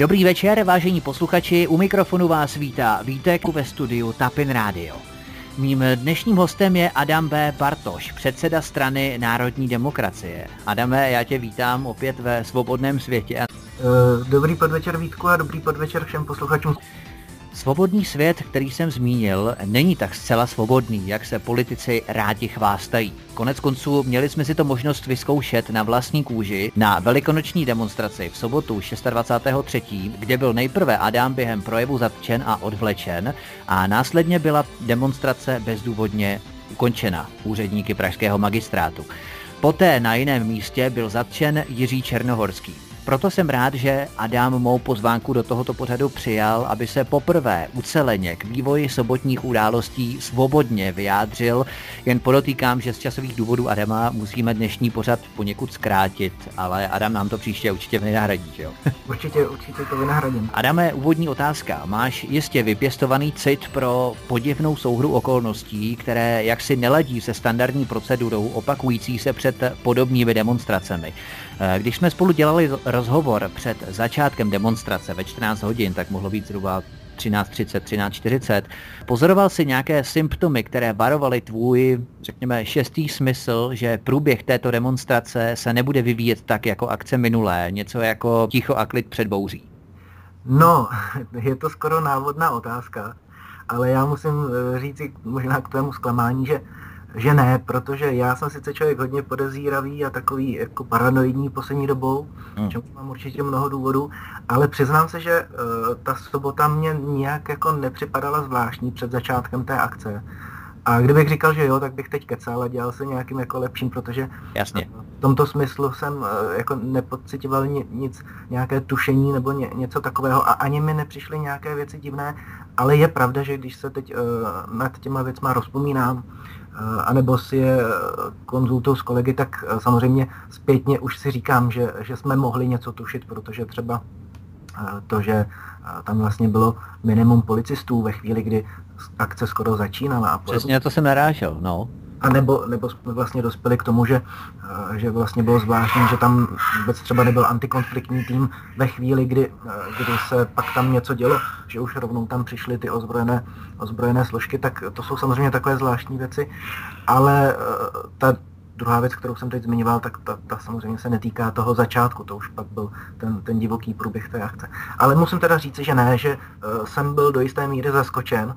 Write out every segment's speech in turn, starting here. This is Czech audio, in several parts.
Dobrý večer, vážení posluchači, u mikrofonu vás vítá Vítek ve studiu Tapin Radio. Mým dnešním hostem je Adam B. Bartoš, předseda strany Národní demokracie. Adame, já tě vítám opět ve svobodném světě. Eh, dobrý podvečer Vítku a dobrý podvečer všem posluchačům. Svobodný svět, který jsem zmínil, není tak zcela svobodný, jak se politici rádi chvástají. Konec konců měli jsme si to možnost vyzkoušet na vlastní kůži na velikonoční demonstraci v sobotu 26.3., kde byl nejprve Adam během projevu zatčen a odvlečen a následně byla demonstrace bezdůvodně ukončena úředníky pražského magistrátu. Poté na jiném místě byl zatčen Jiří Černohorský. Proto jsem rád, že Adam mou pozvánku do tohoto pořadu přijal, aby se poprvé uceleně k vývoji sobotních událostí svobodně vyjádřil. Jen podotýkám, že z časových důvodů Adama musíme dnešní pořad poněkud zkrátit, ale Adam nám to příště určitě vynahradí, že jo? Určitě, určitě to vynahradím. Adame, úvodní otázka. Máš jistě vypěstovaný cit pro podivnou souhru okolností, které jaksi neladí se standardní procedurou opakující se před podobnými demonstracemi. Eh, když jsme spolu dělali rozhovor před začátkem demonstrace ve 14 hodin, tak mohlo být zhruba 13.30, 13.40. Pozoroval si nějaké symptomy, které varovaly tvůj, řekněme, šestý smysl, že průběh této demonstrace se nebude vyvíjet tak jako akce minulé, něco jako ticho a klid před bouří? No, je to skoro návodná otázka, ale já musím eh, říct možná k tvému zklamání, že že ne, protože já jsem sice člověk hodně podezíravý a takový jako paranoidní poslední dobou, hmm. čemu mám určitě mnoho důvodů, ale přiznám se, že uh, ta sobota mě nějak jako nepřipadala zvláštní před začátkem té akce. A kdybych říkal, že jo, tak bych teď kecal a dělal se nějakým jako lepším, protože Jasně. v tomto smyslu jsem uh, jako nepocitoval nic, nějaké tušení nebo ně, něco takového a ani mi nepřišly nějaké věci divné, ale je pravda, že když se teď uh, nad těma věcma rozpomínám, Eh, anebo si je eh, konzultuju s kolegy, tak eh, samozřejmě zpětně už si říkám, že, že jsme mohli něco tušit, protože třeba to, že tam vlastně bylo minimum policistů ve chvíli, kdy akce skoro začínala. A Přesně to jsem narážel, no. A nebo, nebo jsme vlastně dospěli k tomu, že, eh, že vlastně bylo zvláštní, že tam vůbec třeba nebyl antikonfliktní tým ve chvíli, kdy, eh, kdy se pak tam něco dělo, že už rovnou tam přišly ty ozbrojené, ozbrojené složky, tak to jsou samozřejmě takové zvláštní věci, ale eh, ta druhá věc, kterou jsem teď zmiňoval, tak ta, ta samozřejmě se netýká toho začátku, to už pak byl ten, ten divoký průběh té akce. Ale musím teda říct, že ne, že jsem byl do jisté míry zaskočen,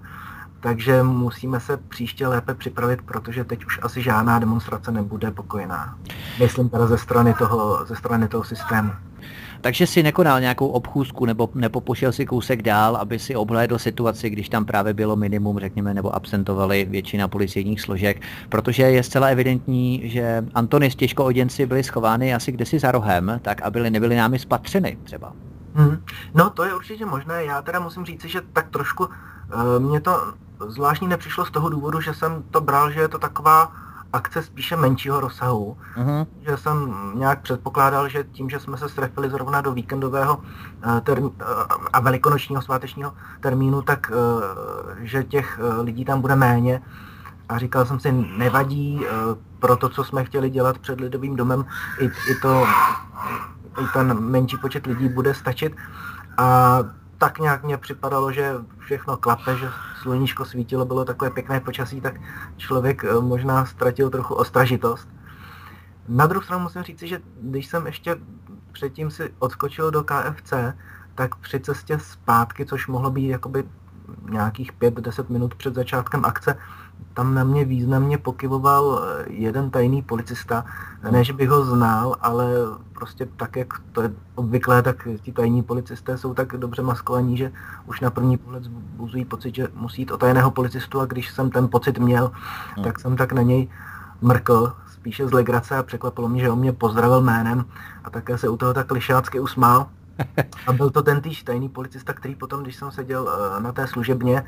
takže musíme se příště lépe připravit, protože teď už asi žádná demonstrace nebude pokojná. Myslím teda ze strany toho, ze strany toho systému. Takže si nekonal nějakou obchůzku nebo nepopošel si kousek dál, aby si obhlédl situaci, když tam právě bylo minimum, řekněme, nebo absentovali většina policejních složek, protože je zcela evidentní, že Antony s těžkooděnci byli schovány asi kdesi za rohem, tak aby nebyli námi spatřeny třeba. Hmm. No to je určitě možné, já teda musím říct, že tak trošku uh, mě to zvláštní nepřišlo z toho důvodu, že jsem to bral, že je to taková akce spíše menšího rozsahu, uh-huh. že jsem nějak předpokládal, že tím, že jsme se strefili zrovna do víkendového eh, term- eh, a velikonočního svátečního termínu, tak eh, že těch lidí tam bude méně. A říkal jsem si, nevadí pro to, co jsme chtěli dělat před Lidovým domem, i, i, to, i ten menší počet lidí bude stačit. A tak nějak mě připadalo, že všechno klape, že sluníčko svítilo, bylo takové pěkné počasí, tak člověk eh, možná ztratil trochu ostražitost. Na druhou stranu musím říci, že když jsem ještě předtím si odskočil do KFC, tak při cestě zpátky, což mohlo být jakoby nějakých 5-10 minut před začátkem akce, tam na mě významně pokyvoval eh, jeden tajný policista. Ne, že bych ho znal, ale prostě tak, jak to je obvyklé, tak ti tajní policisté jsou tak dobře maskovaní, že už na první pohled zbuzují pocit, že musí jít o tajného policistu a když jsem ten pocit měl, hmm. tak jsem tak na něj mrkl, spíše z legrace a překvapilo mě, že on mě pozdravil jménem a také se u toho tak lišácky usmál. A byl to ten týž tajný policista, který potom, když jsem seděl eh, na té služebně,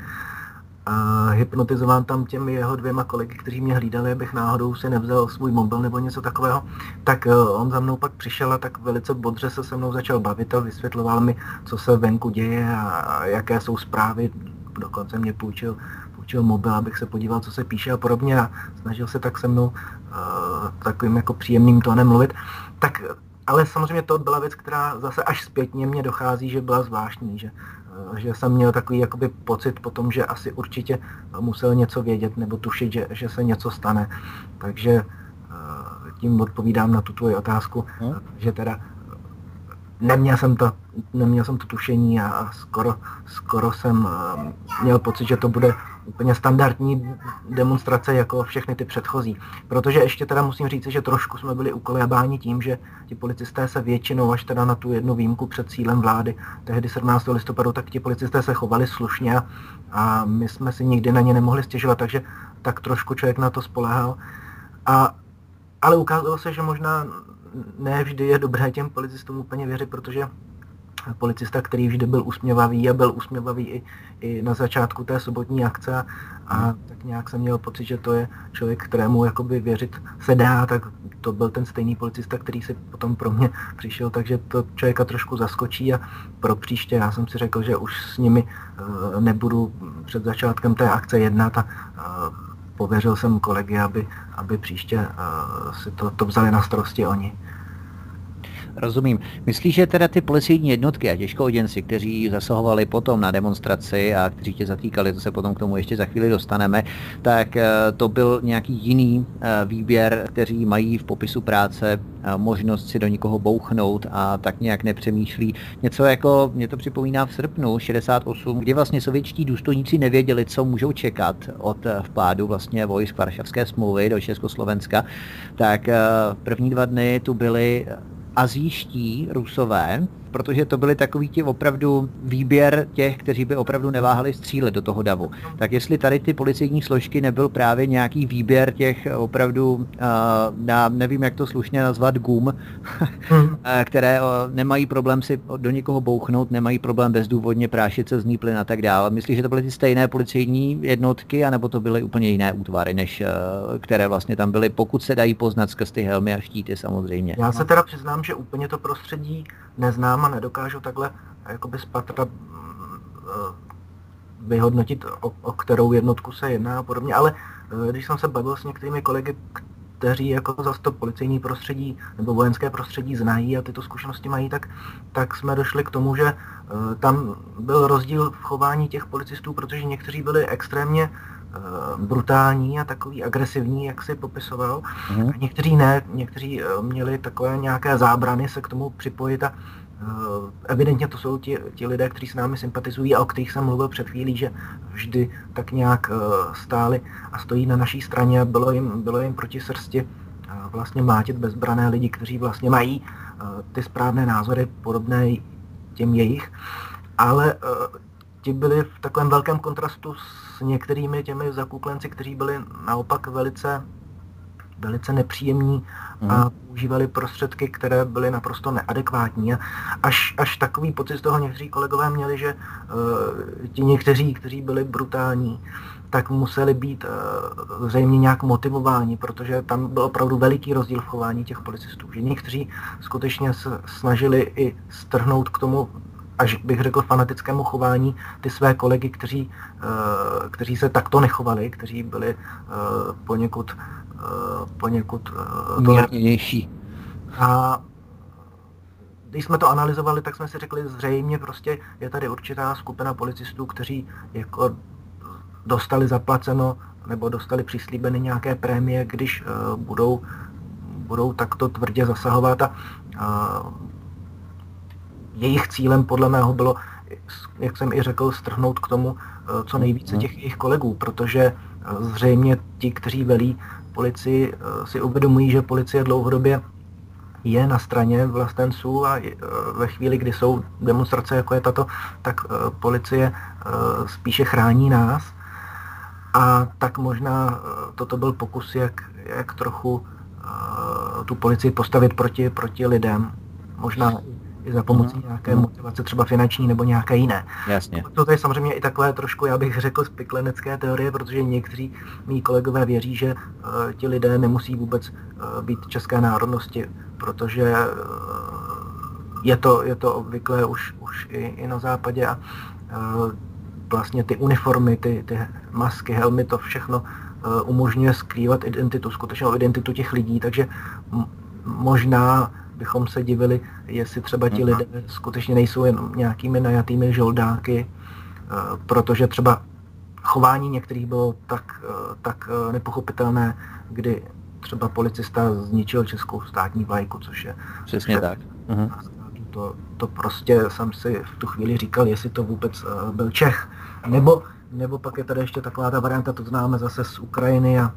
a hypnotizován tam těmi jeho dvěma kolegy, kteří mě hlídali, abych náhodou si nevzal svůj mobil nebo něco takového, tak eh, on za mnou pak přišel a tak velice bodře se se mnou začal bavit a vysvětloval mi, co se venku děje a jaké jsou zprávy. Dokonce mě půjčil, půjčil mobil, abych se podíval, co se píše a podobně a snažil se tak se mnou uh, takovým jako příjemným tónem mluvit. Tak ale samozřejmě to byla věc, která zase až zpětně mě dochází, že byla zvláštní, že, že jsem měl takový jakoby pocit potom, že asi určitě musel něco vědět nebo tušit, že, že se něco stane. Takže tím odpovídám na tu tvoji otázku, hmm. že teda neměl jsem to, neměl jsem to tušení a skoro, skoro jsem měl pocit, že to bude úplně standardní demonstrace jako všechny ty předchozí. Protože ještě teda musím říct, že trošku jsme byli ukolebáni tím, že ti policisté se většinou až teda na tu jednu výjimku před cílem vlády, tehdy 17. listopadu, tak ti policisté se chovali slušně a, a my jsme si nikdy na ně nemohli stěžovat, takže tak trošku člověk na to spolehal. A, ale ukázalo se, že možná ne vždy je dobré těm policistům úplně věřit, protože policista, který vždy byl usměvavý a byl usměvavý i, i na začátku té sobotní akce a tak nějak jsem měl pocit, že to je člověk, kterému jakoby věřit se dá, tak to byl ten stejný policista, který si potom pro mě přišel, takže to člověka trošku zaskočí a pro příště. Já jsem si řekl, že už s nimi uh, nebudu před začátkem té akce jednat a uh, pověřil jsem kolegy, aby, aby příště uh, si to, to vzali na starosti oni. Rozumím. Myslíš, že teda ty policijní jednotky a těžkooděnci, kteří zasahovali potom na demonstraci a kteří tě zatýkali, to se potom k tomu ještě za chvíli dostaneme, tak eh, to byl nějaký jiný eh, výběr, kteří mají v popisu práce eh, možnost si do nikoho bouchnout a tak nějak nepřemýšlí. Něco jako, mě to připomíná v srpnu 68, kdy vlastně sovětští důstojníci nevěděli, co můžou čekat od vpádu vlastně vojsk Varšavské smlouvy do Československa, tak první dva dny tu byly azijští rusové, protože to byly takový ti opravdu výběr těch, kteří by opravdu neváhali střílet do toho davu. Tak jestli tady ty policejní složky nebyl právě nějaký výběr těch opravdu, uh, na, nevím jak to slušně nazvat, gum, hmm. které uh, nemají problém si do někoho bouchnout, nemají problém bezdůvodně prášit se z plyn a tak dále. Myslíš, že to byly ty stejné policejní jednotky, anebo to byly úplně jiné útvary, než uh, které vlastně tam byly, pokud se dají poznat skrz ty helmy a štíty samozřejmě? Já se teda přiznám, že úplně to prostředí neznám a nedokážu takhle jakoby spatra eh, vyhodnotit, o, o kterou jednotku se jedná a podobně, ale eh, když jsem se bavil s některými kolegy, kteří jako za to policejní prostředí nebo vojenské prostředí znají a tyto zkušenosti mají, tak, tak jsme došli k tomu, že uh, tam byl rozdíl v chování těch policistů, protože někteří byli extrémně uh, brutální a takový agresivní, jak si popisoval, mm. a někteří ne, někteří uh, měli takové nějaké zábrany se k tomu připojit a Eh, evidentně to jsou ti, ti lidé, kteří s námi sympatizují a o kterých jsem mluvil před chvílí, že vždy tak nějak eh, stáli a stojí na naší straně a bylo jim, bylo jim proti srsti eh, vlastně mlátit bezbrané lidi, kteří vlastně mají ty správné názory podobné těm jejich, ale ti byli v takovém velkém kontrastu s některými těmi zakuklenci, kteří byli naopak velice, velice nepříjemní a používali prostředky, které byly naprosto neadekvátní. Až, až takový pocit z toho někteří kolegové měli, že uh, ti někteří, kteří byli brutální, tak museli být uh, zřejmě nějak motivováni, protože tam byl opravdu veliký rozdíl v chování těch policistů. Že někteří skutečně se snažili i strhnout k tomu až bych řekl fanatickému chování ty své kolegy, kteří, uh, kteří se takto nechovali, kteří byli uh, poněkud Eh, poněkud eh, mírnější. A když jsme to analyzovali, tak jsme si řekli, zřejmě prostě je tady určitá skupina policistů, kteří jako dostali zaplaceno nebo dostali přislíbeny nějaké prémie, když budou, budou takto tvrdě zasahovat a jejich cílem podle mého bylo, jak jsem i řekl, strhnout k tomu uh, co nejvíce mhm. těch jejich kolegů, protože uh, zřejmě ti, kteří velí policii eh, si uvědomují, že policie dlouhodobě je na straně vlastenců a eh, ve chvíli, kdy jsou demonstrace, jako je tato, tak eh, policie spíše chrání nás. A tak možná toto byl pokus, jak, jak trochu tu policii postavit proti, proti lidem. Možná i za pomocí mm. nějaké motivace, třeba finanční nebo nějaké jiné. Jasně. To je samozřejmě i takové trošku, já bych řekl, spiklenecké teorie, protože někteří mý kolegové věří, že uh, ti lidé nemusí vůbec uh, být české národnosti, protože uh, je, to, je to obvyklé už, už i, i na západě a uh, vlastně ty uniformy, ty, ty masky, helmy, to všechno umožňuje skrývat identitu, skutečnou identitu těch lidí, takže možná bychom se divili, jestli třeba ti lidé skutečně nejsou jen nějakými najatými žoldáky, protože třeba chování některých bylo tak, tak nepochopitelné, kdy třeba policista zničil českou státní vlajku, což je... Přesně tak. Uh-huh. To, to prostě jsem si v tu chvíli říkal, jestli to vůbec uh, byl Čech. Nebo, nebo pak je tady ještě taková ta varianta, to známe zase z Ukrajiny a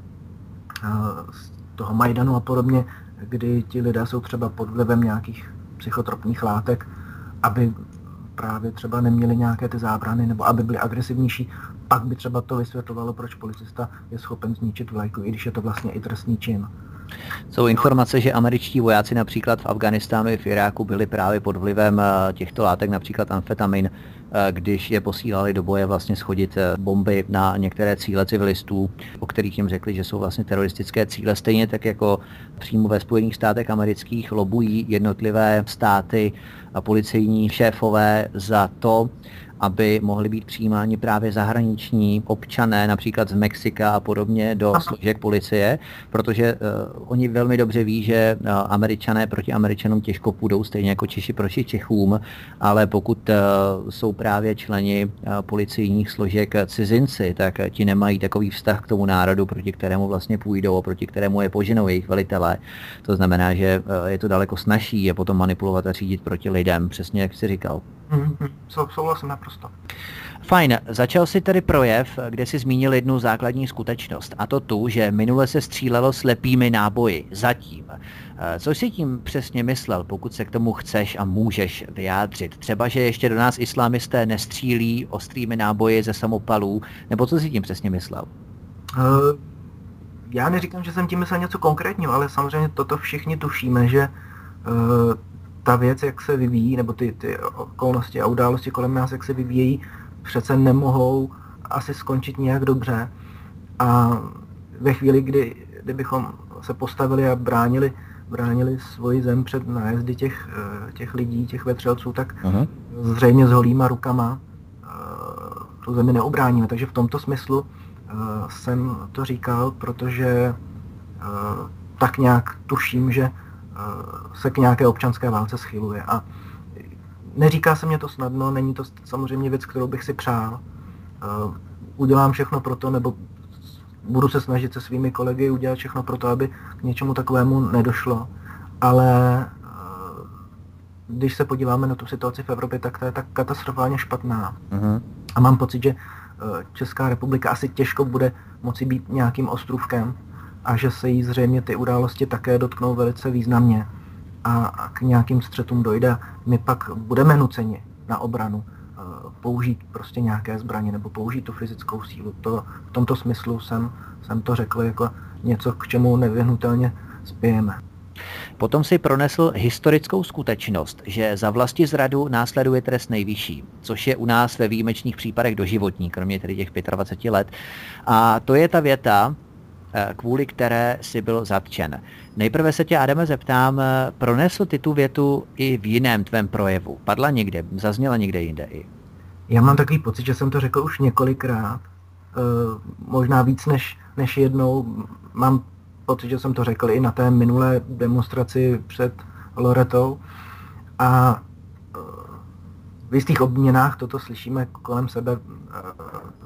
uh, z toho Majdanu a podobně, kdy ti lidé jsou třeba pod vlivem nějakých psychotropních látek, aby právě třeba neměli nějaké ty zábrany nebo aby byli agresivnější, pak by třeba to vysvětlovalo, proč policista je schopen zničit vlajku, i když je to vlastně i trestný čin. Jsou informace, že američtí vojáci například v Afganistánu i v Iráku byli právě pod vlivem eh, těchto látek, například amfetamin, když je posílali do boje vlastně schodit eh, bomby na některé cíle civilistů, o kterých jim řekli, že jsou vlastně teroristické cíle. Stejně tak jako přímo ve Spojených státech amerických lobují jednotlivé státy a policejní šéfové za to, aby mohli být přijímáni právě zahraniční občané, například z Mexika a podobně, do složek policie, protože uh, oni velmi dobře ví, že uh, američané proti američanům těžko půjdou, stejně jako Češi proti Čechům, ale pokud uh, jsou právě členi uh, policejních složek cizinci, tak uh, ti nemají takový vztah k tomu národu, proti kterému vlastně půjdou a proti kterému je poženou jejich velitelé. To znamená, že uh, je to daleko snažší je potom manipulovat a řídit proti lidem, přesně jak jsi říkal. Mm-hmm. Souhlasím naprosto. Fajn, začal si tedy projev, kde si zmínil jednu základní skutečnost, a to tu, že minule se střílelo slepými náboji, zatím. Eh, co si tím přesně myslel, pokud se k tomu chceš a můžeš vyjádřit? Třeba, že ještě do nás islámisté nestřílí ostrými náboji ze samopalů, nebo co si tím přesně myslel? Uh, já neříkám, že jsem tím myslel něco konkrétního, ale samozřejmě toto všichni tušíme, že uh, ta věc, jak se vyvíjí, nebo ty, ty okolnosti a události kolem nás, jak se vyvíjejí, přece nemohou asi skončit nějak dobře. A ve chvíli, kdy, kdybychom se postavili a bránili, bránili svoji zem před nájezdy těch, eh, těch lidí, těch vetřelců, tak uh-huh. zřejmě s holýma rukama uh, tu zemi neobráníme. Takže v tomto smyslu uh, jsem to říkal, protože tak nějak tuším, že se k nějaké občanské válce schyluje. A neříká se mě to snadno, není to samozřejmě věc, kterou bych si přál. Udělám všechno pro to, nebo budu se snažit se svými kolegy udělat všechno pro to, aby k něčemu takovému nedošlo. Ale když se podíváme na tu situaci v Evropě, tak to je tak katastrofálně špatná. Uh-huh. A mám pocit, že Česká republika asi těžko bude moci být nějakým ostrůvkem a že se jí zřejmě ty události také dotknou velice významně a k nějakým střetům dojde. My pak budeme nuceni na obranu eh, použít prostě nějaké zbraně nebo použít tu fyzickou sílu. To, v tomto smyslu jsem, jsem to řekl jako něco, k čemu nevyhnutelně spějeme. Potom si pronesl historickou skutečnost, že za vlasti zradu následuje trest nejvyšší, což je u nás ve výjimečných případech doživotní, kromě tedy těch 25 let. A to je ta věta, kvůli které si byl zatčen. Nejprve se tě, Adame, zeptám, eh, pronesl ty tu větu i v jiném tvém projevu? Padla někde, zazněla někde jinde i? Já mám takový pocit, že jsem to řekl už několikrát, eh, možná víc než, než jednou. Mám pocit, že jsem to řekl i na té minulé demonstraci před Loretou. A v jistých obměnách toto slyšíme kolem sebe Eh,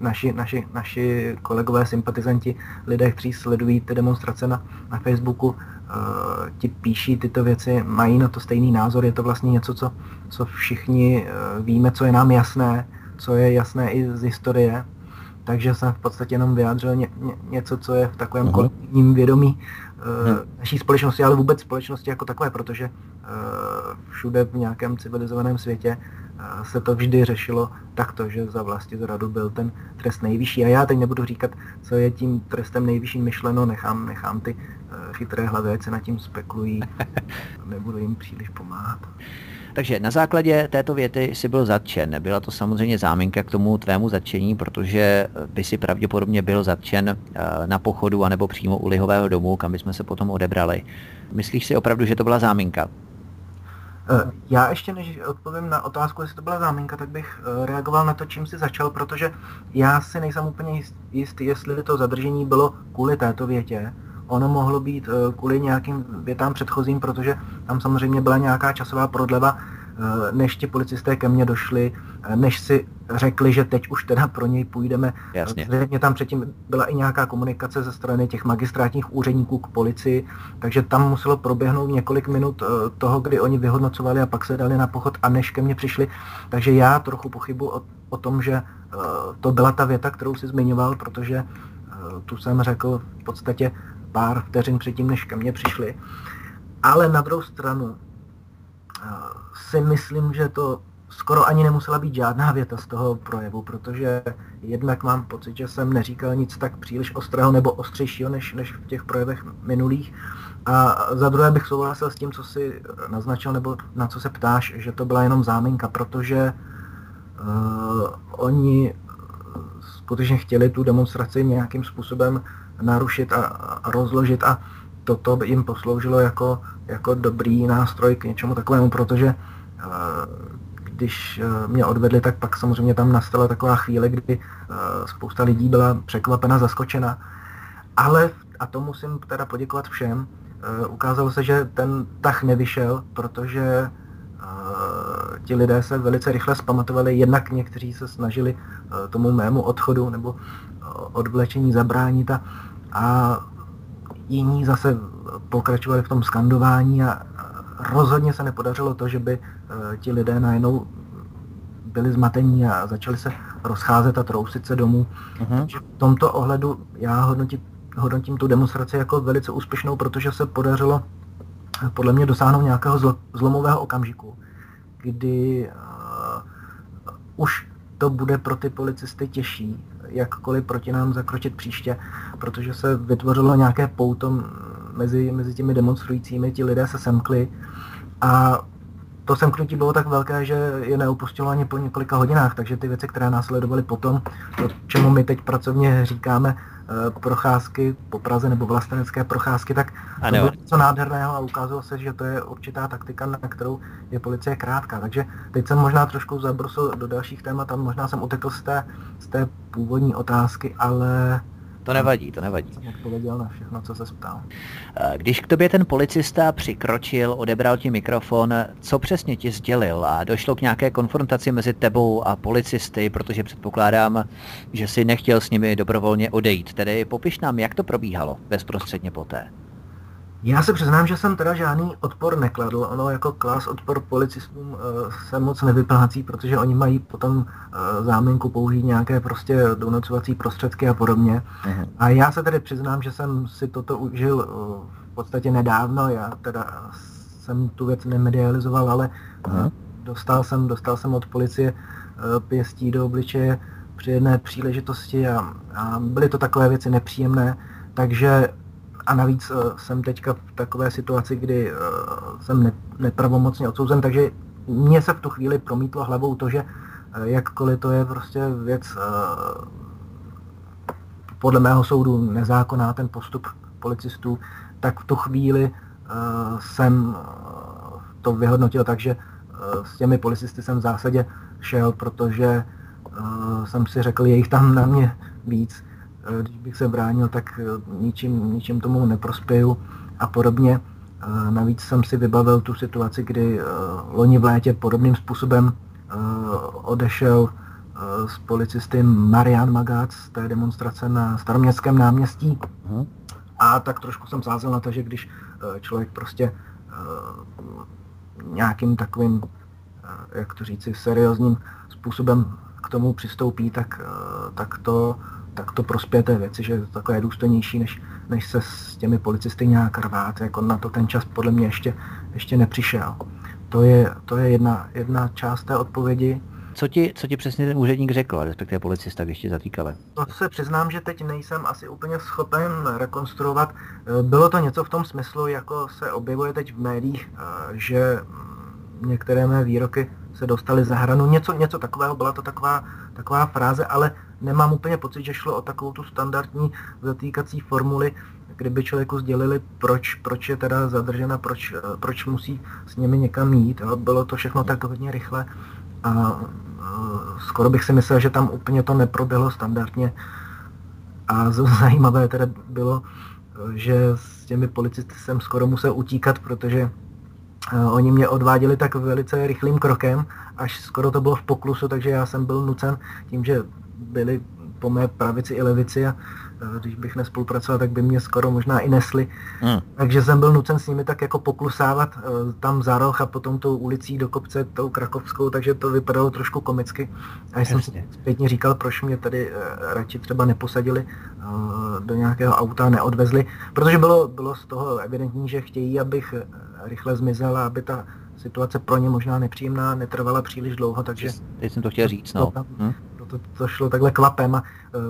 naši, naši, naši kolegové, sympatizanti, lidé, kteří sledují ty demonstrace na, na Facebooku, eh, ti píší tyto věci, mají na to stejný názor, je to vlastně něco, co, co všichni eh, víme, co je nám jasné, co je jasné i z historie, takže jsem v podstatě jenom vyjádřil ně, ně, něco, co je v takovém kolektivním vědomí uh, naší společnosti, ale vůbec společnosti jako takové, protože uh, všude v nějakém civilizovaném světě se to vždy řešilo takto, že za vlasti zradu byl ten trest nejvyšší. A já teď nebudu říkat, co je tím trestem nejvyšším myšleno, nechám, nechám ty uh, chytré hlavy, ať se nad tím spekulují, nebudu jim příliš pomáhat. Takže na základě této věty si byl zatčen. Byla to samozřejmě záminka k tomu tvému zatčení, protože by si pravděpodobně byl zatčen eh, na pochodu anebo přímo u lihového domu, kam jsme se potom odebrali. Myslíš si opravdu, že to byla záminka? Eh, já ještě než odpovím na otázku, jestli to byla záminka, tak bych eh, reagoval na to, čím si začal, protože já si nejsem úplně jistý, jestli to zadržení bylo kvůli této větě. ono mohlo být kvůli nějakým větám předchozím, protože tam samozřejmě byla nějaká časová prodleva, než ti policisté ke mně došli, než si řekli, že teď už teda pro něj půjdeme. Jasně. Zřejmě tam předtím byla i nějaká komunikace ze strany těch magistrátních úředníků k policii, takže tam muselo proběhnout několik minut toho, kdy oni vyhodnocovali a pak se dali na pochod a než ke mně přišli. Takže já trochu pochybu o, o tom, že to byla ta věta, kterou si zmiňoval, protože tu jsem řekl v podstatě pár vteřin předtím, než ke mně přišli. Ale na druhou stranu si myslím, že to skoro ani nemusela být žádná věta z toho projevu, protože jednak mám pocit, že jsem neříkal nic tak příliš ostrého nebo ostřejšího, než, než v těch projevech minulých. A za druhé bych souhlasil s tím, co si naznačil, nebo na co se ptáš, že to byla jenom záminka, protože uh, oni skutečně chtěli tu demonstraci nějakým způsobem narušit a, a rozložit a toto by jim posloužilo jako, jako dobrý nástroj k něčemu takovému, protože uh, když uh, mě odvedli, tak pak samozřejmě tam nastala taková chvíle, kdy uh, spousta lidí byla překvapena, zaskočena. Ale, a to musím teda poděkovat všem, ukázalo se, že ten tah nevyšel, protože ti lidé se velice rychle zpamatovali, jednak někteří se snažili tomu mému odchodu nebo odvlečení zabránit a, a jiní zase pokračovali v tom skandování a rozhodně se nepodařilo to, že by eh, ti lidé najednou byli zmatení a začali se rozcházet a trousit se domů. Uh-huh. Takže v tomto ohledu já hodnotím, hodnotím tu demonstraci jako velice úspěšnou, protože se podařilo eh, podle mě dosáhnout nějakého zl- zlomového okamžiku, kdy uh, už to bude pro ty policisty těžší, jakkoliv proti nám zakročit příště, protože se vytvořilo nějaké pouto mezi, mezi těmi demonstrujícími, ti lidé se semkli. A to semknutí bylo tak velké, že je neopustilo ani po několika hodinách, takže ty věci, které následovaly potom, to, čemu my teď pracovně říkáme procházky po Praze nebo vlastenecké procházky, tak to bylo něco nádherného a ukázalo se, že to je určitá taktika, na kterou je policie krátká. Takže teď jsem možná trošku zabrusil do dalších témat a možná jsem utekl z té, z té původní otázky, ale to nevadí, to nevadí. Jsem odpověděl na všechno, co se ptal. Když k tobě ten policista přikročil, odebral ti mikrofon, co přesně ti sdělil a došlo k nějaké konfrontaci mezi tebou a policisty, protože předpokládám, že si nechtěl s nimi dobrovolně odejít. Tedy popiš nám, jak to probíhalo bezprostředně poté. Já se přiznám, že jsem teda žádný odpor nekladl. Ono jako klas odpor policistům uh, se moc nevyplácí, protože oni mají potom uh, záminku použít nějaké prostě donocovací prostředky a podobně. Uh-huh. A já se tedy přiznám, že jsem si toto užil uh, v podstatě nedávno. Já teda jsem tu věc nemedializoval, ale uh-huh. dostal, jsem, dostal jsem od policie uh, pěstí do obličeje při jedné příležitosti a, a byly to takové věci nepříjemné. Takže a navíc uh, jsem teďka v takové situaci, kdy uh, jsem ne, nepravomocně odsouzen, takže mně se v tu chvíli promítlo hlavou to, že uh, jakkoliv to je prostě věc podle mého soudu nezákonná ten postup policistů, tak v tu chvíli jsem to vyhodnotil tak, že s těmi policisty jsem v zásadě šel, protože jsem si řekl, je jich tam na mě víc. Eh, když bych se bránil, tak eh, ničím, ničím tomu neprospěju a podobně. Eh, navíc jsem si vybavil tu situaci, kdy loni v létě podobným způsobem odešel s policisty Marian Magác z té demonstrace na staroměstském náměstí. Uh-huh. A tak trošku jsem sázel na to, že když člověk prostě nějakým takovým, jak to říci, seriózním způsobem k tomu přistoupí, tak, tak to tak to prospěje té věci, že je to takové důstojnější, než, než se s těmi policisty nějak rvát. Jako na to ten čas podle mě ještě, ještě nepřišel. To je, to je jedna, jedna část té odpovědi. Co ti, co ti přesně ten úředník řekl, respektive policista, když tě zatýkali? To se přiznám, že teď nejsem asi úplně schopen rekonstruovat. Bylo to něco v tom smyslu, jako se objevuje teď v médiích, že některé mé výroky se dostaly za hranu. Něco, něco takového, byla to taková, taková fráze, ale nemám úplně pocit, že šlo o takovou tu standardní zatýkací formuli, kdyby člověku sdělili, proč, proč je teda zadržena, proč, proč musí s nimi někam jít. Jo. Bylo to všechno tak hodně rychle a skoro bych si myslel, že tam úplně to neproběhlo standardně. A zajímavé teda bylo, že s těmi policisty jsem skoro musel utíkat, protože oni mě odváděli tak velice rychlým krokem, až skoro to bylo v poklusu, takže já jsem byl nucen tím, že byli po mé pravici i levici a když bych nespolupracoval, tak by mě skoro možná i nesli. Hmm. Takže jsem byl nucen s nimi tak jako poklusávat uh, tam za roh a potom tou ulicí do kopce, tou krakovskou, takže to vypadalo trošku komicky. A jsem si zpětně říkal, proč mě tady uh, radši třeba neposadili do nějakého auta, neodvezli, protože bylo, bylo z toho evidentní, že chtějí, abych rychle zmizel a aby ta situace pro ně možná nepříjemná netrvala příliš dlouho, takže... Teď jsem to chtěl říct, no. To, hm? To, to šlo takhle klapem a uh,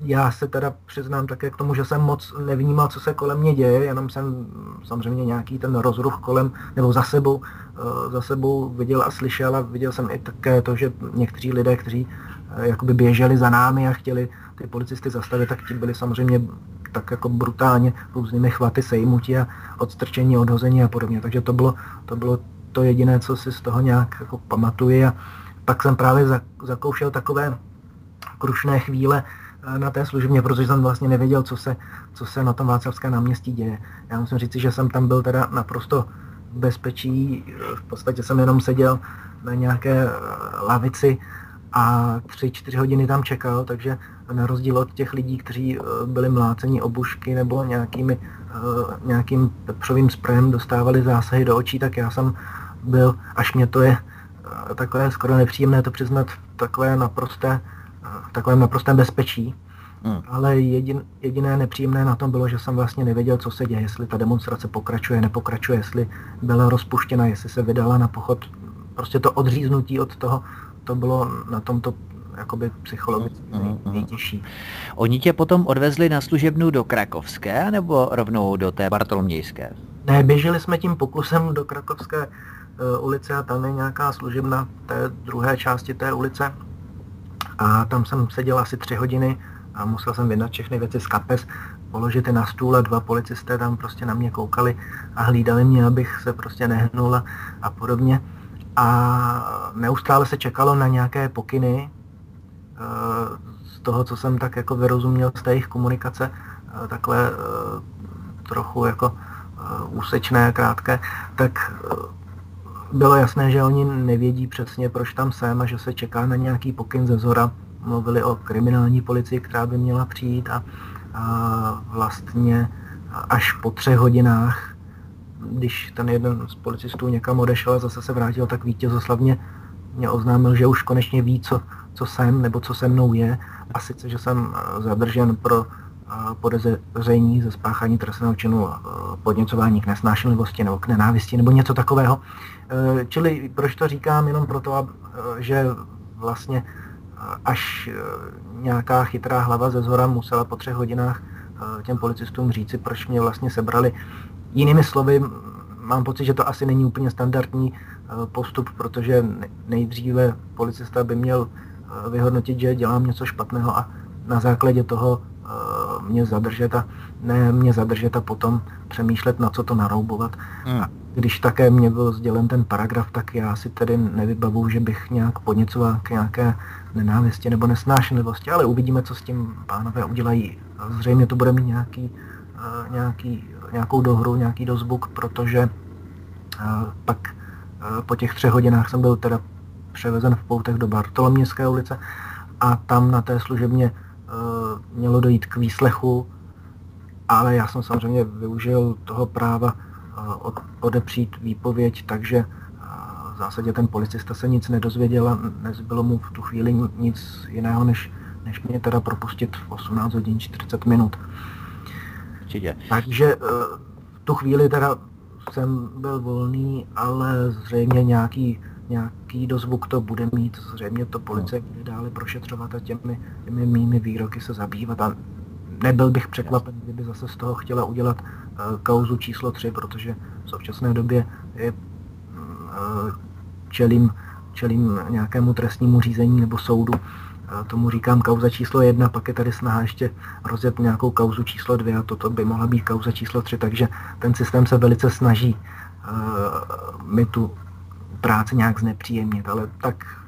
já se teda přiznám také k tomu, že jsem moc nevnímal, co se kolem mě děje, jenom jsem samozřejmě nějaký ten rozruch kolem, nebo za sebou, uh, za sebou viděl a slyšel a viděl jsem i také to, že někteří lidé, kteří uh, jakoby běželi za námi a chtěli ty policisty zastavit, tak ti byli samozřejmě tak jako brutálně různými chvaty sejmutí a odstrčení, odhození a podobně. Takže to bylo to, bylo to jediné, co si z toho nějak jako pamatuji a pak jsem právě zakoušel takové krušné chvíle eh, na té služebně, protože jsem vlastně nevěděl, co se, co se na tom Václavské náměstí děje. Já musím říct, že jsem tam byl teda naprosto v bezpečí, v podstatě jsem jenom seděl na nějaké eh, lavici a tři, čtyři hodiny tam čekal, takže na rozdíl od těch lidí, kteří eh, byli mláceni obušky nebo nějakými, nějakým pepřovým sprejem dostávali zásahy do očí, tak já jsem byl, až mě to je takové skoro nepříjemné to přiznat, takové naprosté, takové naprosté bezpečí. Hmm. Ale jedin, jediné nepříjemné na tom bylo, že jsem vlastně nevěděl, co se děje, jestli ta demonstrace pokračuje, nepokračuje, jestli byla rozpuštěna, jestli se vydala na pochod. Prostě to odříznutí od toho, to bylo na tomto jakoby psychologicky hmm. nejtěžší. Oni tě potom odvezli na služebnu do Krakovské, nebo rovnou do té Bartolomějské? Ne, běželi jsme tím pokusem do Krakovské Eh, ulice a tam je nějaká služebna té druhé části té ulice. A tam jsem seděl asi tři hodiny a musel jsem vydat všechny věci z kapes, položit je na stůl a dva policisté tam prostě na mě koukali a hlídali mě, abych se prostě nehnul a, a podobně. A neustále se čekalo na nějaké pokyny eh, z toho, co jsem tak jako vyrozuměl z té jejich komunikace, eh, takové trochu jako úsečné, krátké, tak bylo jasné, že oni nevědí přesně, proč tam jsem a že se čeká na nějaký pokyn ze zora. Mluvili o kriminální policii, která by měla přijít a, a vlastně až po třech hodinách, když ten jeden z policistů někam odešel a zase se vrátil, tak vítězoslavně mě oznámil, že už konečně ví, co, co jsem nebo co se mnou je. A sice, že jsem zadržen pro podezření ze spáchání trestného činu podněcování k nesnášenlivosti nebo k nenávisti nebo něco takového. E, čili proč to říkám? Jenom proto, e, že vlastně e, až nějaká chytrá hlava ze zhora musela po třech hodinách těm policistům říci, proč mě vlastně sebrali. Jinými slovy, mám pocit, že to asi není úplně standardní postup, protože nejdříve policista by měl vyhodnotit, že dělám něco špatného a na základě toho mě zadržet a ne mě zadržet a potom přemýšlet, na co to naroubovat. Hmm. Když také mě byl sdělen ten paragraf, tak já si tedy nevybavu, že bych nějak podněcoval k nějaké nenávisti nebo nesnášenlivosti, ale uvidíme, co s tím pánové udělají. Zřejmě to bude mít nějaký, uh, nějaký, nějakou dohru, nějaký dozvuk, protože uh, pak uh, po těch třech hodinách jsem byl teda převezen v poutech do Bartolomějské ulice a tam na té služebně Eh, mělo dojít k výslechu, ale já jsem samozřejmě využil toho práva eh, odepřít výpověď, takže v zásadě ten policista se nic nedozvěděl a nezbylo mu v tu chvíli nic jiného, než, než mě teda propustit v 18 hodin 40 minut. Určitě. Takže v tu chvíli teda jsem byl volný, ale zřejmě nějaký nějaký dozvuk to bude mít, zřejmě to policie bude dále prošetřovat a těmi, těmi mými výroky se zabývat a nebyl bych překvapen, kdyby zase z toho chtěla udělat uh, kauzu číslo 3, protože v současné době je, uh, čelím, čelím nějakému trestnímu řízení nebo soudu. Uh, tomu říkám kauza číslo 1, pak je tady snaha ještě rozjet nějakou kauzu číslo 2 a toto by mohla být kauza číslo 3, takže ten systém se velice snaží mi tu práci nějak znepříjemnit, ale tak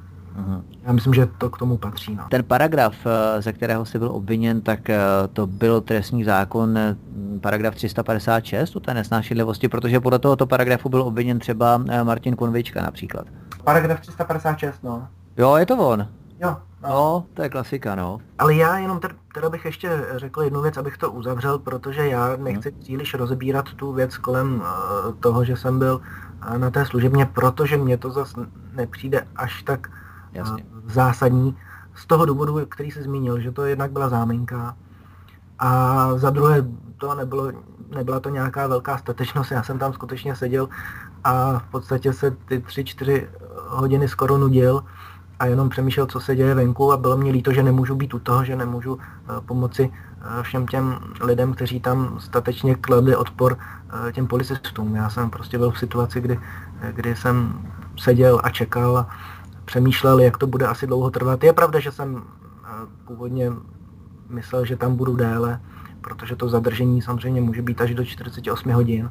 Já myslím, že to k tomu patří. No. Ten paragraf, eh, ze kterého jsi byl obviněn, tak eh, to byl trestní zákon eh, paragraf 356 o té nesnášenlivosti, protože podle tohoto paragrafu byl obviněn třeba Martin Konvička například. Paragraf 356, no. Jo, je to on. Jo. No, no to je klasika, no. Ale já jenom teda bych ještě řekl jednu věc, abych to uzavřel, protože já nechci hmm. příliš rozebírat tu věc kolem toho, že jsem byl na té služebně, protože mě to zase nepřijde až tak Jasně. zásadní. Z toho důvodu, který se zmínil, že to jednak byla záminka a za druhé to nebylo, nebyla to nějaká velká statečnost, já jsem tam skutečně seděl a v podstatě se ty tři, čtyři hodiny skoro nudil a jenom přemýšlel, co se děje venku a bylo mě líto, že nemůžu být u toho, že nemůžu eh, pomoci eh, všem těm lidem, kteří tam statečně kladli odpor eh, těm policistům. Já jsem prostě byl v situaci, kdy, kdy jsem seděl a čekal a přemýšlel, jak to bude asi dlouho trvat. Je pravda, že jsem původně myslel, že tam budu déle, protože to zadržení samozřejmě může být až do 48 hodin,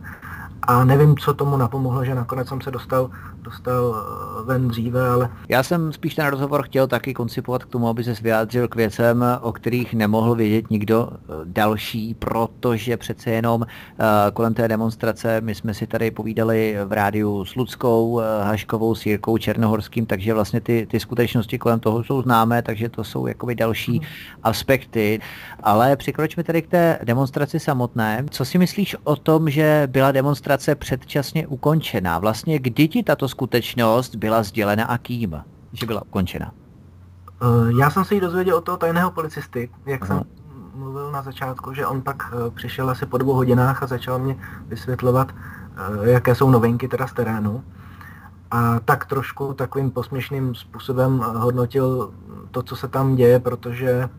a nevím, co tomu napomohlo, že nakonec jsem se dostal, dostal eh, ven dříve, ale... Já jsem spíš ten rozhovor chtěl taky koncipovat k tomu, aby se vyjádřil k věcem, o kterých nemohl vědět nikdo eh, další, protože přece jenom uh, kolem té demonstrace my jsme si tady povídali v rádiu s Ludskou, uh, Haškovou, s Jirkou Černohorským, takže vlastně ty, ty skutečnosti kolem toho jsou známé, takže to jsou jakoby další aspekty. Ale přikročme tedy k té demonstraci samotné. Co si myslíš o tom, že byla demonstrace demonstrace předčasně ukončená. Vlastně kdy ti tato skutečnost byla sdělena a kým, že byla ukončena? Eh, já jsem se jí dozvěděl od toho tajného policisty, jak Aha. jsem mluvil na začátku, že on pak eh, přišel asi po dvou hodinách a začal mě vysvětlovat, eh, jaké jsou novinky teda z terénu. A tak trošku takovým posměšným způsobem hodnotil to, co se tam děje, protože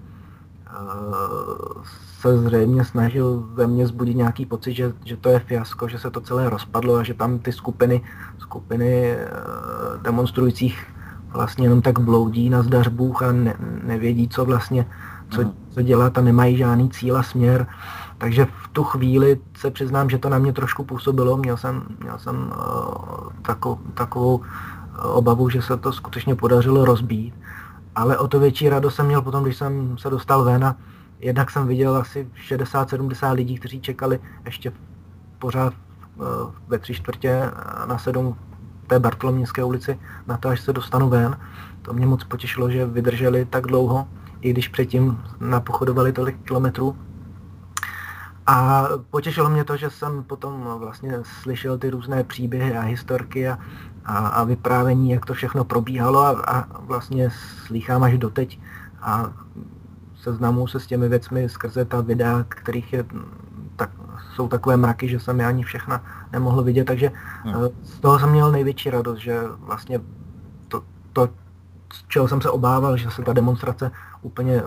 se zřejmě snažil ve mně zbudit nějaký pocit, že, že to je fiasko, že se to celé rozpadlo a že tam ty skupiny, skupiny eh, demonstrujících vlastně jenom tak bloudí na zdař Bůh a ne, nevědí, co vlastně, co, mhm. co dělat a nemají žádný cíl a směr. Takže v tu chvíli se přiznám, že to na mě trošku působilo. Měl jsem, měl jsem uh, takovou, takovou obavu, že se to skutečně podařilo rozbít. Ale o to větší radost jsem měl potom, když jsem se dostal ven a jednak jsem viděl asi 60-70 lidí, kteří čekali ještě pořád eh, ve tři čtvrtě na sedm té Bartolomějské ulici na to, až se dostanu ven. To mě moc potěšilo, že vydrželi tak dlouho, i když předtím napochodovali tolik kilometrů. A potěšilo mě to, že jsem potom vlastně slyšel ty různé příběhy a historky a, a, a vyprávění, jak to všechno probíhalo a, a vlastně slýchám až doteď. A seznamu se s těmi věcmi skrze ta videa, kterých je, tak, jsou takové mraky, že jsem je ani všechna nemohl vidět, takže hmm. z toho jsem měl největší radost, že vlastně to, to, z čeho jsem se obával, že se ta demonstrace úplně eh,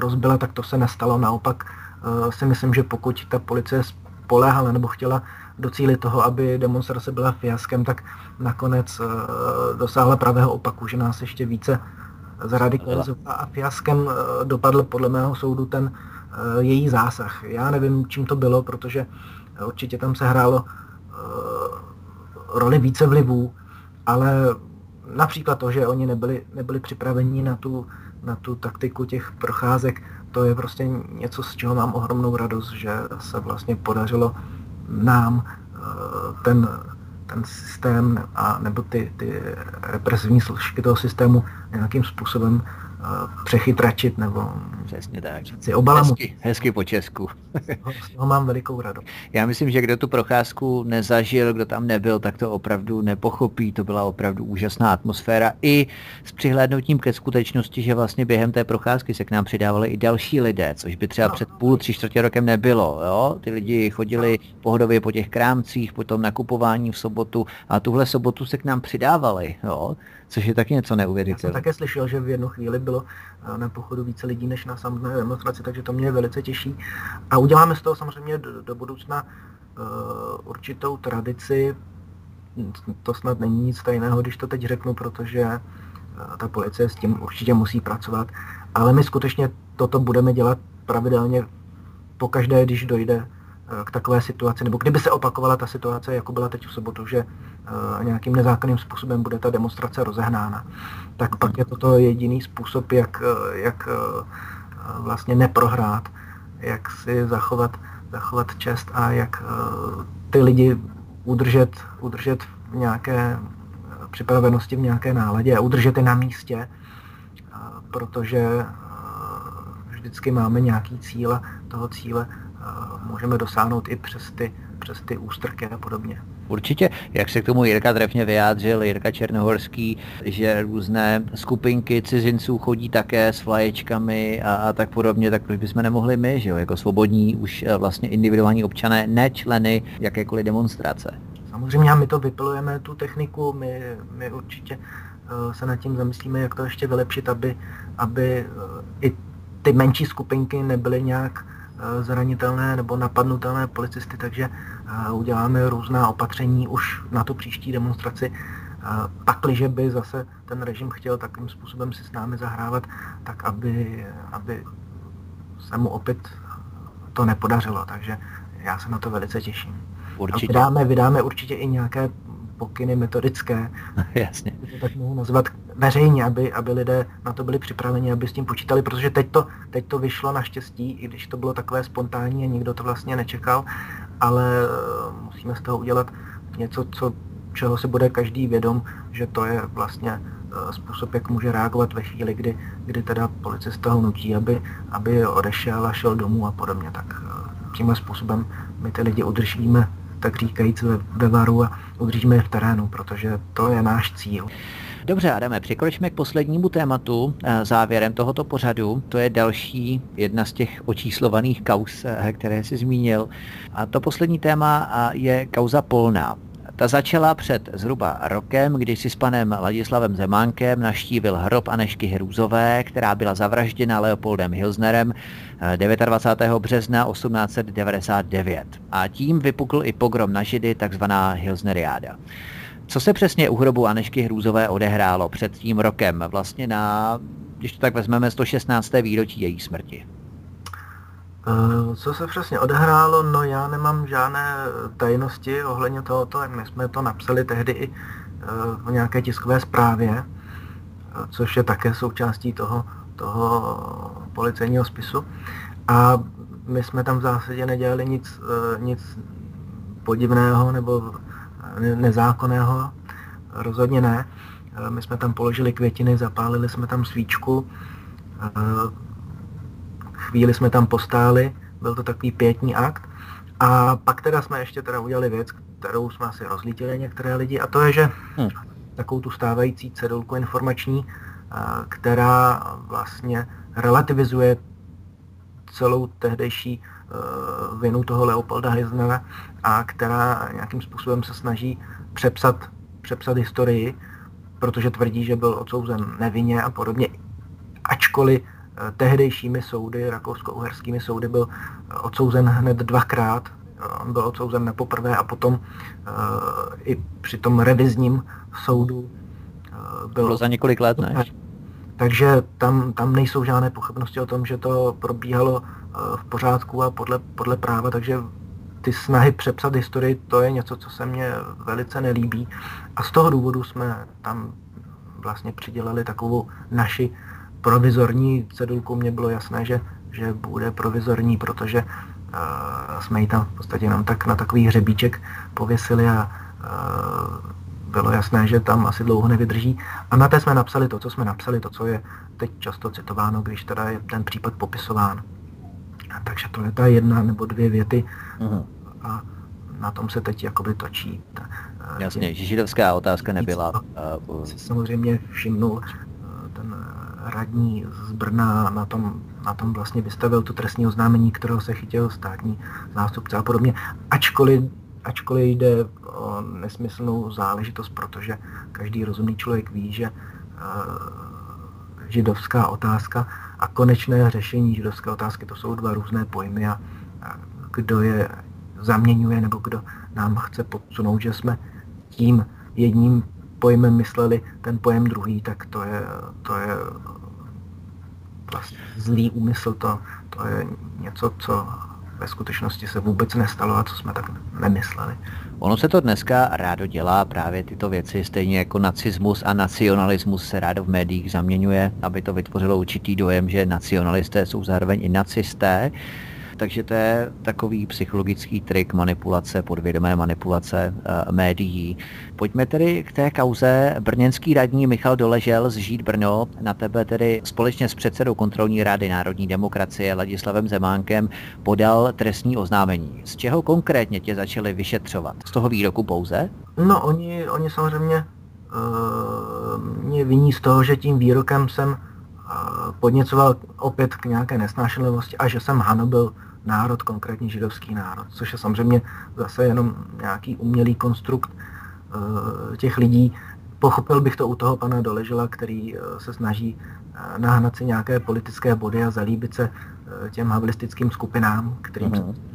rozbila, tak to se nestalo. Naopak eh, si myslím, že pokud ta policie spoléhala nebo chtěla docílit toho, aby demonstrace byla fiaskem, tak nakonec dosáhla pravého opaku, že nás ještě více zradikalizovala a fiaskem eh, dopadl podle mého soudu ten eh, její zásah. Já nevím, čím to bylo, protože určitě tam se hrálo eh, roli více vlivů, ale například to, že oni nebyli, nebyli připraveni na tu, na tu taktiku těch procházek, to je prostě něco, z čeho mám ohromnou radost, že se vlastně podařilo nám ten ten systém a nebo ty, ty represivní složky toho systému nějakým způsobem přechytračit nebo Přesně tak. si obalamu. Hezky, hezky po Česku. Z toho mám velikou radost. Já myslím, že kdo tu procházku nezažil, kdo tam nebyl, tak to opravdu nepochopí. To byla opravdu úžasná atmosféra i s přihlédnutím ke skutečnosti, že vlastně během té procházky se k nám přidávali i další lidé, což by třeba no. před půl, tři čtvrtě rokem nebylo. Jo? Ty lidi chodili pohodově po těch krámcích, po tom nakupování v sobotu a tuhle sobotu se k nám přidávali. Jo? Což je taky něco neuvěřitelného. Já jsem také slyšel, že v jednu chvíli bylo eh, na pochodu více lidí než na samotné demonstraci, takže to mě velice těší. A uděláme z toho samozřejmě do, do budoucna uh, určitou tradici. To snad není nic tajného, když to teď řeknu, protože uh, ta policie s tím určitě musí pracovat. Ale my skutečně toto budeme dělat pravidelně pokaždé, když dojde k takové situaci, nebo kdyby se opakovala ta situace, jako byla teď v sobotu, že nějakým nezákonným způsobem bude ta demonstrace rozehnána, tak pak je toto jediný způsob, jak, jak vlastně neprohrát, jak si zachovat, zachovat čest a jak ty lidi udržet, udržet v nějaké připravenosti, v nějaké náladě a udržet je na místě, protože vždycky máme nějaký cíl a toho cíle můžeme dosáhnout i přes ty, přes ty ústrky a podobně. Určitě, jak se k tomu Jirka trefně vyjádřil, Jirka Černohorský, že různé skupinky cizinců chodí také s vlaječkami a, a tak podobně, tak proč bychom nemohli my, že jo, jako svobodní, už e, vlastně individuální občané, ne členy jakékoliv demonstrace. Samozřejmě my to vypilujeme, tu techniku, my, my určitě uh, se nad tím zamyslíme, jak to ještě vylepšit, aby, aby uh, i ty menší skupinky nebyly nějak uh, zranitelné nebo napadnutelné policisty, takže uděláme různá opatření už na tu příští demonstraci. Pakliže by zase ten režim chtěl takovým způsobem si s námi zahrávat, tak aby, aby se mu opět to nepodařilo. Takže já se na to velice těším. Určitě. vydáme, vydáme určitě i nějaké pokyny metodické, Jasně. to tak mohu nazvat veřejně, aby, aby lidé na to byli připraveni, aby s tím počítali, protože teď to, teď to vyšlo naštěstí, i když to bylo takové spontánní a nikdo to vlastně nečekal, ale eh, musíme z toho udělat něco, co, čeho se bude každý vědom, že to je vlastně eh, způsob, jak může reagovat ve chvíli, kdy, kdy teda policista ho nutí, aby, aby odešel a šel domů a podobně. Tak eh, tímhle způsobem my ty lidi udržíme tak říkajíc ve, ve varu a udržíme je v terénu, protože to je náš cíl. Dobře, Adame, přikročíme k poslednímu tématu eh, závěrem tohoto pořadu. To je další jedna z těch očíslovaných kaus, eh, které jsi zmínil. A to poslední téma eh, je kauza Polná. Ta začala před zhruba rokem, kdy si s panem Ladislavem Zemánkem naštívil hrob Anešky Hrůzové, která byla zavražděna Leopoldem Hilsnerem 29. března 1899. A tím vypukl i pogrom na Židy, takzvaná Hilsneriáda. Co se přesně u hrobu Anešky Hrůzové odehrálo před tím rokem, vlastně na, když to tak vezmeme, 116. výročí její smrti? Eh, co se přesně odehrálo, no já nemám žádné tajnosti ohledně tohoto, my jsme to napsali tehdy i eh, v nějaké tiskové zprávě, eh, což je také součástí toho, toho policejního spisu. A my jsme tam v zásadě nedělali nic, nic podivného nebo nezákonného, rozhodně ne. My jsme tam položili květiny, zapálili jsme tam svíčku, chvíli jsme tam postáli, byl to takový pětní akt. A pak teda jsme ještě teda udělali věc, kterou jsme asi rozlítili některé lidi, a to je, že hmm. takovou tu stávající cedulku informační, která vlastně relativizuje celou tehdejší vinu toho Leopolda Heisnera a která nějakým způsobem se snaží přepsat, přepsat historii, protože tvrdí, že byl odsouzen nevinně a podobně. Ačkoliv Eh, tehdejšími soudy, rakousko-uherskými soudy, byl eh, odsouzen hned dvakrát. On byl odsouzen na poprvé a potom uh, i při tom revizním soudu uh, byl... Bylo za několik let, ne? Takže tam, tam nejsou žádné pochybnosti o tom, že to probíhalo uh, v pořádku a podle, podle práva, takže ty snahy přepsat historii, to je něco, co se mně velice nelíbí. A z toho důvodu jsme tam vlastně přidělali takovou naši provizorní cedulku mě bylo jasné, že, že bude provizorní, protože uh, jsme ji tam v podstatě jenom tak na takový hřebíček pověsili a uh, bylo jasné, že tam asi dlouho nevydrží. A na té jsme napsali to, co jsme napsali, to, co je teď často citováno, když teda je ten případ popisován. A takže to je ta jedna nebo dvě věty uh-huh. a na tom se teď jakoby točí. Ta, Jasně, že židovská otázka nebyla. Uh, samozřejmě všimnul radní z Brna na tom, na tom vlastně vystavil to trestní oznámení, kterého se chytil státní zástupce a podobně. Ačkoliv, ačkoliv jde o nesmyslnou záležitost, protože každý rozumný člověk ví, že uh, židovská otázka a konečné řešení židovské otázky, to jsou dva různé pojmy a kdo je zaměňuje nebo kdo nám chce podsunout, že jsme tím jedním pojmem mysleli ten pojem druhý, tak to je, to je vlastně zlý úmysl, to, to je něco, co ve skutečnosti se vůbec nestalo a co jsme tak nemysleli. Ono se to dneska rádo dělá, právě tyto věci, stejně jako nacismus a nacionalismus se rádo v médiích zaměňuje, aby to vytvořilo určitý dojem, že nacionalisté jsou zároveň i nacisté. Takže to je takový psychologický trik manipulace, podvědomé manipulace e, médií. Pojďme tedy k té kauze. Brněnský radní Michal Doležel z Žít Brno na tebe tedy společně s předsedou kontrolní rady Národní demokracie Ladislavem Zemánkem podal trestní oznámení. Z čeho konkrétně tě začali vyšetřovat? Z toho výroku pouze? No, oni, oni samozřejmě uh, mě viní z toho, že tím výrokem jsem uh, podněcoval opět k nějaké nesnášenlivosti a že jsem hanobil národ, konkrétně židovský národ, což je samozřejmě zase jenom nějaký umělý konstrukt uh, těch lidí. Pochopil bych to u toho pana Doležela, který uh, se snaží uh, nahnat si nějaké politické body a zalíbit se těm havlistickým skupinám, kterým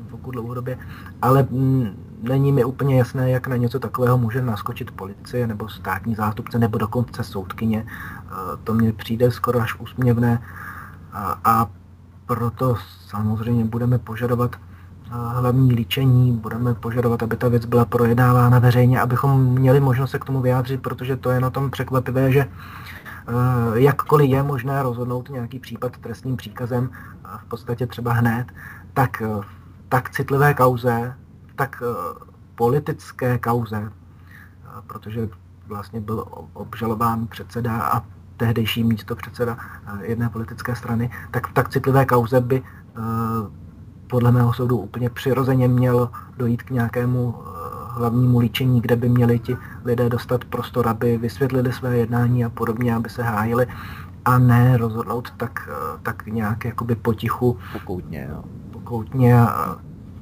pokud dlouhodobě, ale mm, není mi úplně jasné, jak na něco takového může naskočit policie nebo státní zástupce nebo dokonce soudkyně. To mně přijde skoro až úsměvné a, a proto samozřejmě budeme požadovat eh, hlavní líčení, budeme požadovat, aby ta věc byla projednávána veřejně, abychom měli možnost se k tomu vyjádřit, protože to je na tom překvapivé, že eh, jakkoliv je možné rozhodnout nějaký případ trestním příkazem, v podstatě třeba hned, tak eh, tak citlivé kauze, tak politické kauze, protože vlastně byl obžalován předseda a tehdejší místo předseda jedné politické strany, tak v tak citlivé kauze by podle mého soudu úplně přirozeně měl dojít k nějakému hlavnímu líčení, kde by měli ti lidé dostat prostor, aby vysvětlili své jednání a podobně, aby se hájili a ne rozhodnout tak, tak nějak jakoby potichu. Pokoutně, jo. Pokoutně a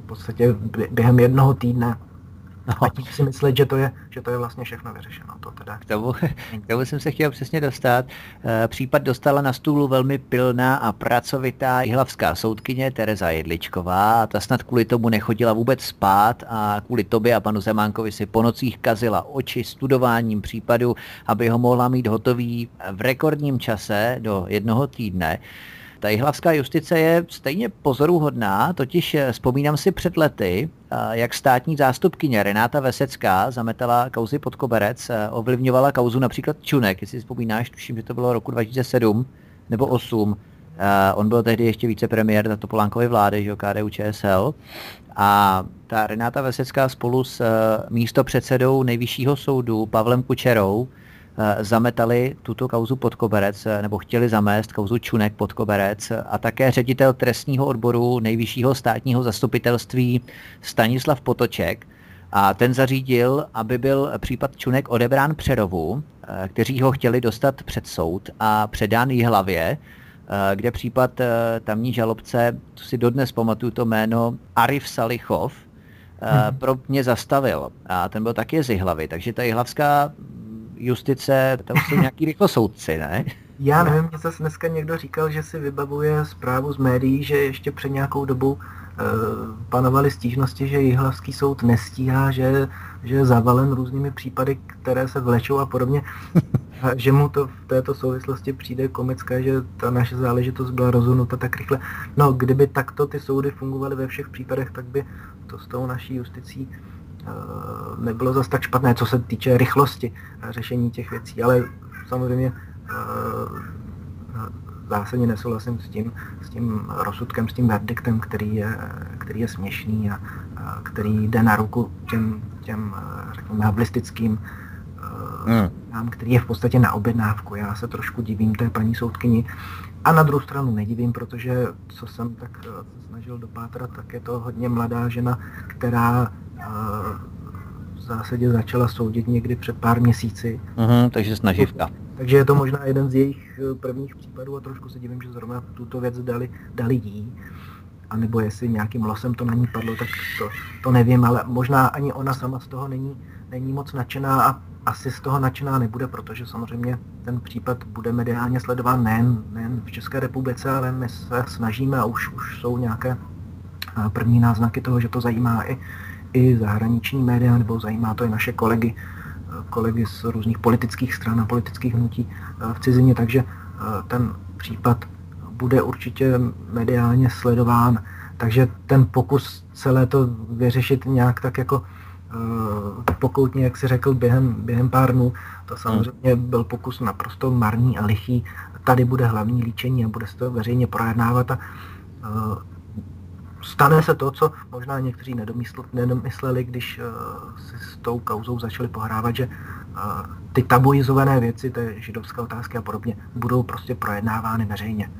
podstatě během jednoho týdne No. A tím si myslet, že to, je, že to je vlastně všechno vyřešeno. To teda. K, tomu, k tomu jsem se chtěl přesně dostat. Eh, případ dostala na stůlu velmi pilná a pracovitá jihlavská soudkyně Tereza Jedličková ta snad kvůli tomu nechodila vůbec spát a kvůli tobě a panu Zemánkovi si po nocích kazila oči studováním případu, aby ho mohla mít hotový v rekordním čase do jednoho týdne. Ta jihlavská justice je stejně pozoruhodná, totiž eh, vzpomínám si před lety, eh, jak státní zástupkyně Renáta Vesecká zametala kauzy pod koberec, eh, ovlivňovala kauzu například Čunek, jestli si vzpomínáš, tuším, že to bylo roku 2007 nebo 8. On byl tehdy ještě vicepremiér za Topolánkovy vlády, že KDU ČSL. A ta Renáta Vesecká spolu s místopředsedou nejvyššího soudu Pavlem Kučerou zametali tuto kauzu pod koberec, eh, nebo chtěli zamést kauzu Čunek pod koberec a také ředitel trestního odboru nejvyššího státního zastupitelství Stanislav Potoček, a ten zařídil, aby byl případ Čunek odebrán Přerovu, eh, kteří ho chtěli dostat před soud a předán jí hlavě, kde případ tamní žalobce, to si dodnes pamatuju to jméno, Arif Salichov, hmm. pro mě zastavil. A ten byl taky z Jihlavy, takže ta jihlavská justice, to jsou nějaký rychlosoudci, ne? Já nevím, mě zase dneska někdo říkal, že si vybavuje zprávu z médií, že ještě před nějakou dobu uh, panovaly stížnosti, že Jihlavský soud nestíhá, že, že je zavalen různými případy, které se vlečou a podobně. A že mu to v této souvislosti přijde komické, že ta naše záležitost byla rozhodnuta tak rychle. No, kdyby takto ty soudy fungovaly ve všech případech, tak by to s tou naší justicí Eh, nebylo zase tak špatné, co se týče rychlosti řešení těch věcí, ale samozřejmě eh, zásadně nesouhlasím s tím, s tím rozsudkem, s tím verdiktem, který je, který je směšný a, a který jde na ruku těm, těm eh, řekněme, havlistickým hmm. nám, který je v podstatě na objednávku. Já se trošku divím té paní soudkyni a na druhou stranu nedivím, protože co jsem tak snažil dopátrat, tak je to hodně mladá žena, která v zásadě začala soudit někdy před pár měsíci. Uh-huh, takže snaživka. Takže je to možná jeden z jejich eh, prvních případů a trošku se divím, že zrovna tuto věc dali, dali jí. A nebo jestli nějakým losem to na ní padlo, tak to, to nevím, ale možná ani ona sama z toho není, není moc nadšená a asi z toho nadšená nebude, protože samozřejmě ten případ bude mediálně sledován nejen, nejen v České republice, ale my se snažíme a už, už jsou nějaké eh, první náznaky toho, že to zajímá i i zahraniční média, nebo zajímá to i naše kolegy, kolegy z různých politických stran a politických hnutí eh, v cizině, takže eh, ten případ bude určitě mediálně sledován. takže ten pokus celé to vyřešit nějak tak jako pokoutně, jak si řekl, během, během pár dnů, to samozřejmě byl pokus naprosto marný a lichý. Tady bude hlavní líčení a bude se to veřejně projednávat a stane se to, co možná někteří nedomysleli, když si s tou kauzou začali pohrávat, že ty tabuizované věci, to je židovská otázky a podobně, budou prostě projednávány veřejně.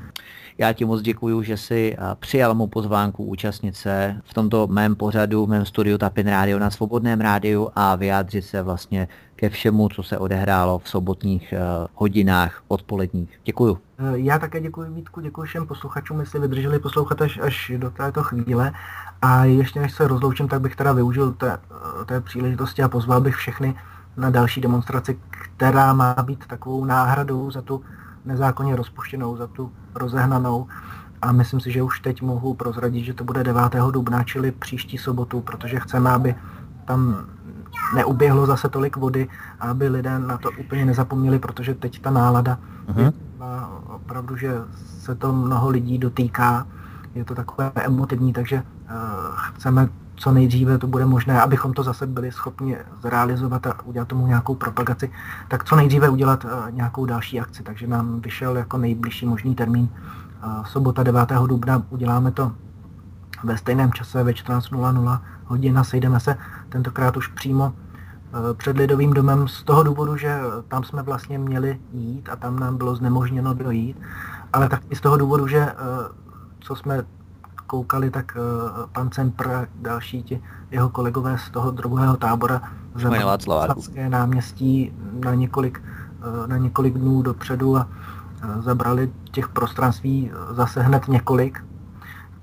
Já ti moc děkuji, že jsi přijal mou pozvánku účastnit se v tomto mém pořadu, v mém studiu Tapin Radio na Svobodném rádiu a vyjádřit se vlastně ke všemu, co se odehrálo v sobotních hodinách odpoledních. Děkuju. E, já také děkuji Vítku, děkuji všem posluchačům, jestli vydrželi poslouchat až, až do této chvíle. A ještě než se rozloučím, tak bych teda využil té, té příležitosti a pozval bych všechny na další demonstraci, která má být takovou náhradou za tu nezákonně rozpuštěnou, za tu rozehnanou. A myslím si, že už teď mohu prozradit, že to bude 9. dubna, čili příští sobotu, protože chceme, aby tam neuběhlo zase tolik vody aby lidé na to úplně nezapomněli, protože teď ta nálada uh-huh. je opravdu, že se to mnoho lidí dotýká, je to takové emotivní, takže uh, chceme co nejdříve to bude možné, abychom to zase byli schopni zrealizovat a udělat tomu nějakou propagaci, tak co nejdříve udělat uh, nějakou další akci. Takže nám vyšel jako nejbližší možný termín uh, sobota 9. dubna, uděláme to ve stejném čase ve 14.00 hodin a sejdeme se tentokrát už přímo uh, před Lidovým domem z toho důvodu, že tam jsme vlastně měli jít a tam nám bylo znemožněno dojít, ale taky z toho důvodu, že co jsme koukali, tak uh, pan Cempr a další ti jeho kolegové z toho druhého tábora Václavské náměstí na několik, na několik dnů dopředu a zabrali těch prostranství zase hned několik,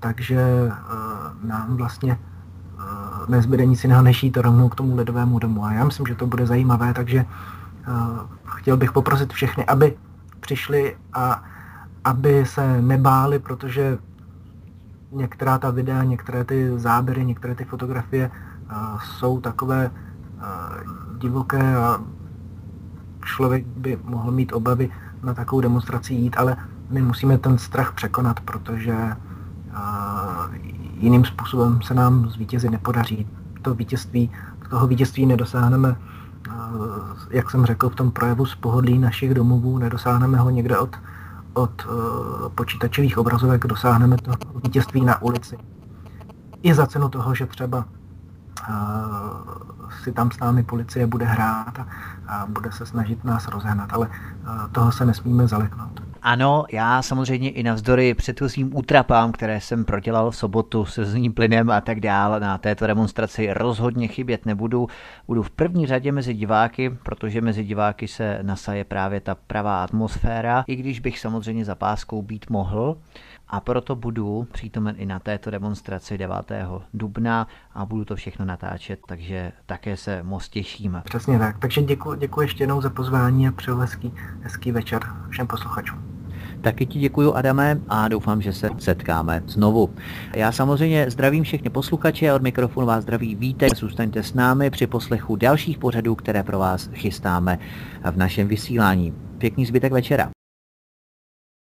takže nám vlastně nezbyde nic jiného, než jít rovnou k tomu lidovému domu. A já myslím, že to bude zajímavé, takže chtěl bych poprosit všechny, aby přišli a aby se nebáli, protože některá ta videa, některé ty záběry, některé ty fotografie uh, jsou takové divoké a člověk by mohl mít obavy na takovou demonstraci jít, ale my musíme ten strach překonat, protože jiným způsobem se nám zvítězit nepodaří. To vítězství, toho vítězství nedosáhneme, jak jsem řekl v tom projevu z pohodlí našich domovů, nedosáhneme ho někde od od uh, počítačových obrazovek dosáhneme to vítězství na ulici. I za cenu toho, že třeba uh, si tam s námi policie bude hrát a, a bude se snažit nás rozhnat, ale toho se nesmíme zaleknout. Ano, já samozřejmě i navzdory předchozím útrapám, které jsem prodělal v sobotu se zním plynem a tak dále na této demonstraci rozhodně chybět nebudu. Budu v první řadě mezi diváky, protože mezi diváky se nasaje právě ta pravá atmosféra, i když bych samozřejmě za páskou být mohl a proto budu přítomen i na této demonstraci 9. dubna a budu to všechno natáčet, takže také se moc těším. Přesně tak, takže děkuji děkuji ještě jednou za pozvání a přeju hezký, hezký večer všem posluchačům. Taky ti děkuji, Adame, a doufám, že se setkáme znovu. Já samozřejmě zdravím všechny posluchače a od mikrofonu vás zdraví víte. Zůstaňte s námi při poslechu dalších pořadů, které pro vás chystáme v našem vysílání. Pěkný zbytek večera.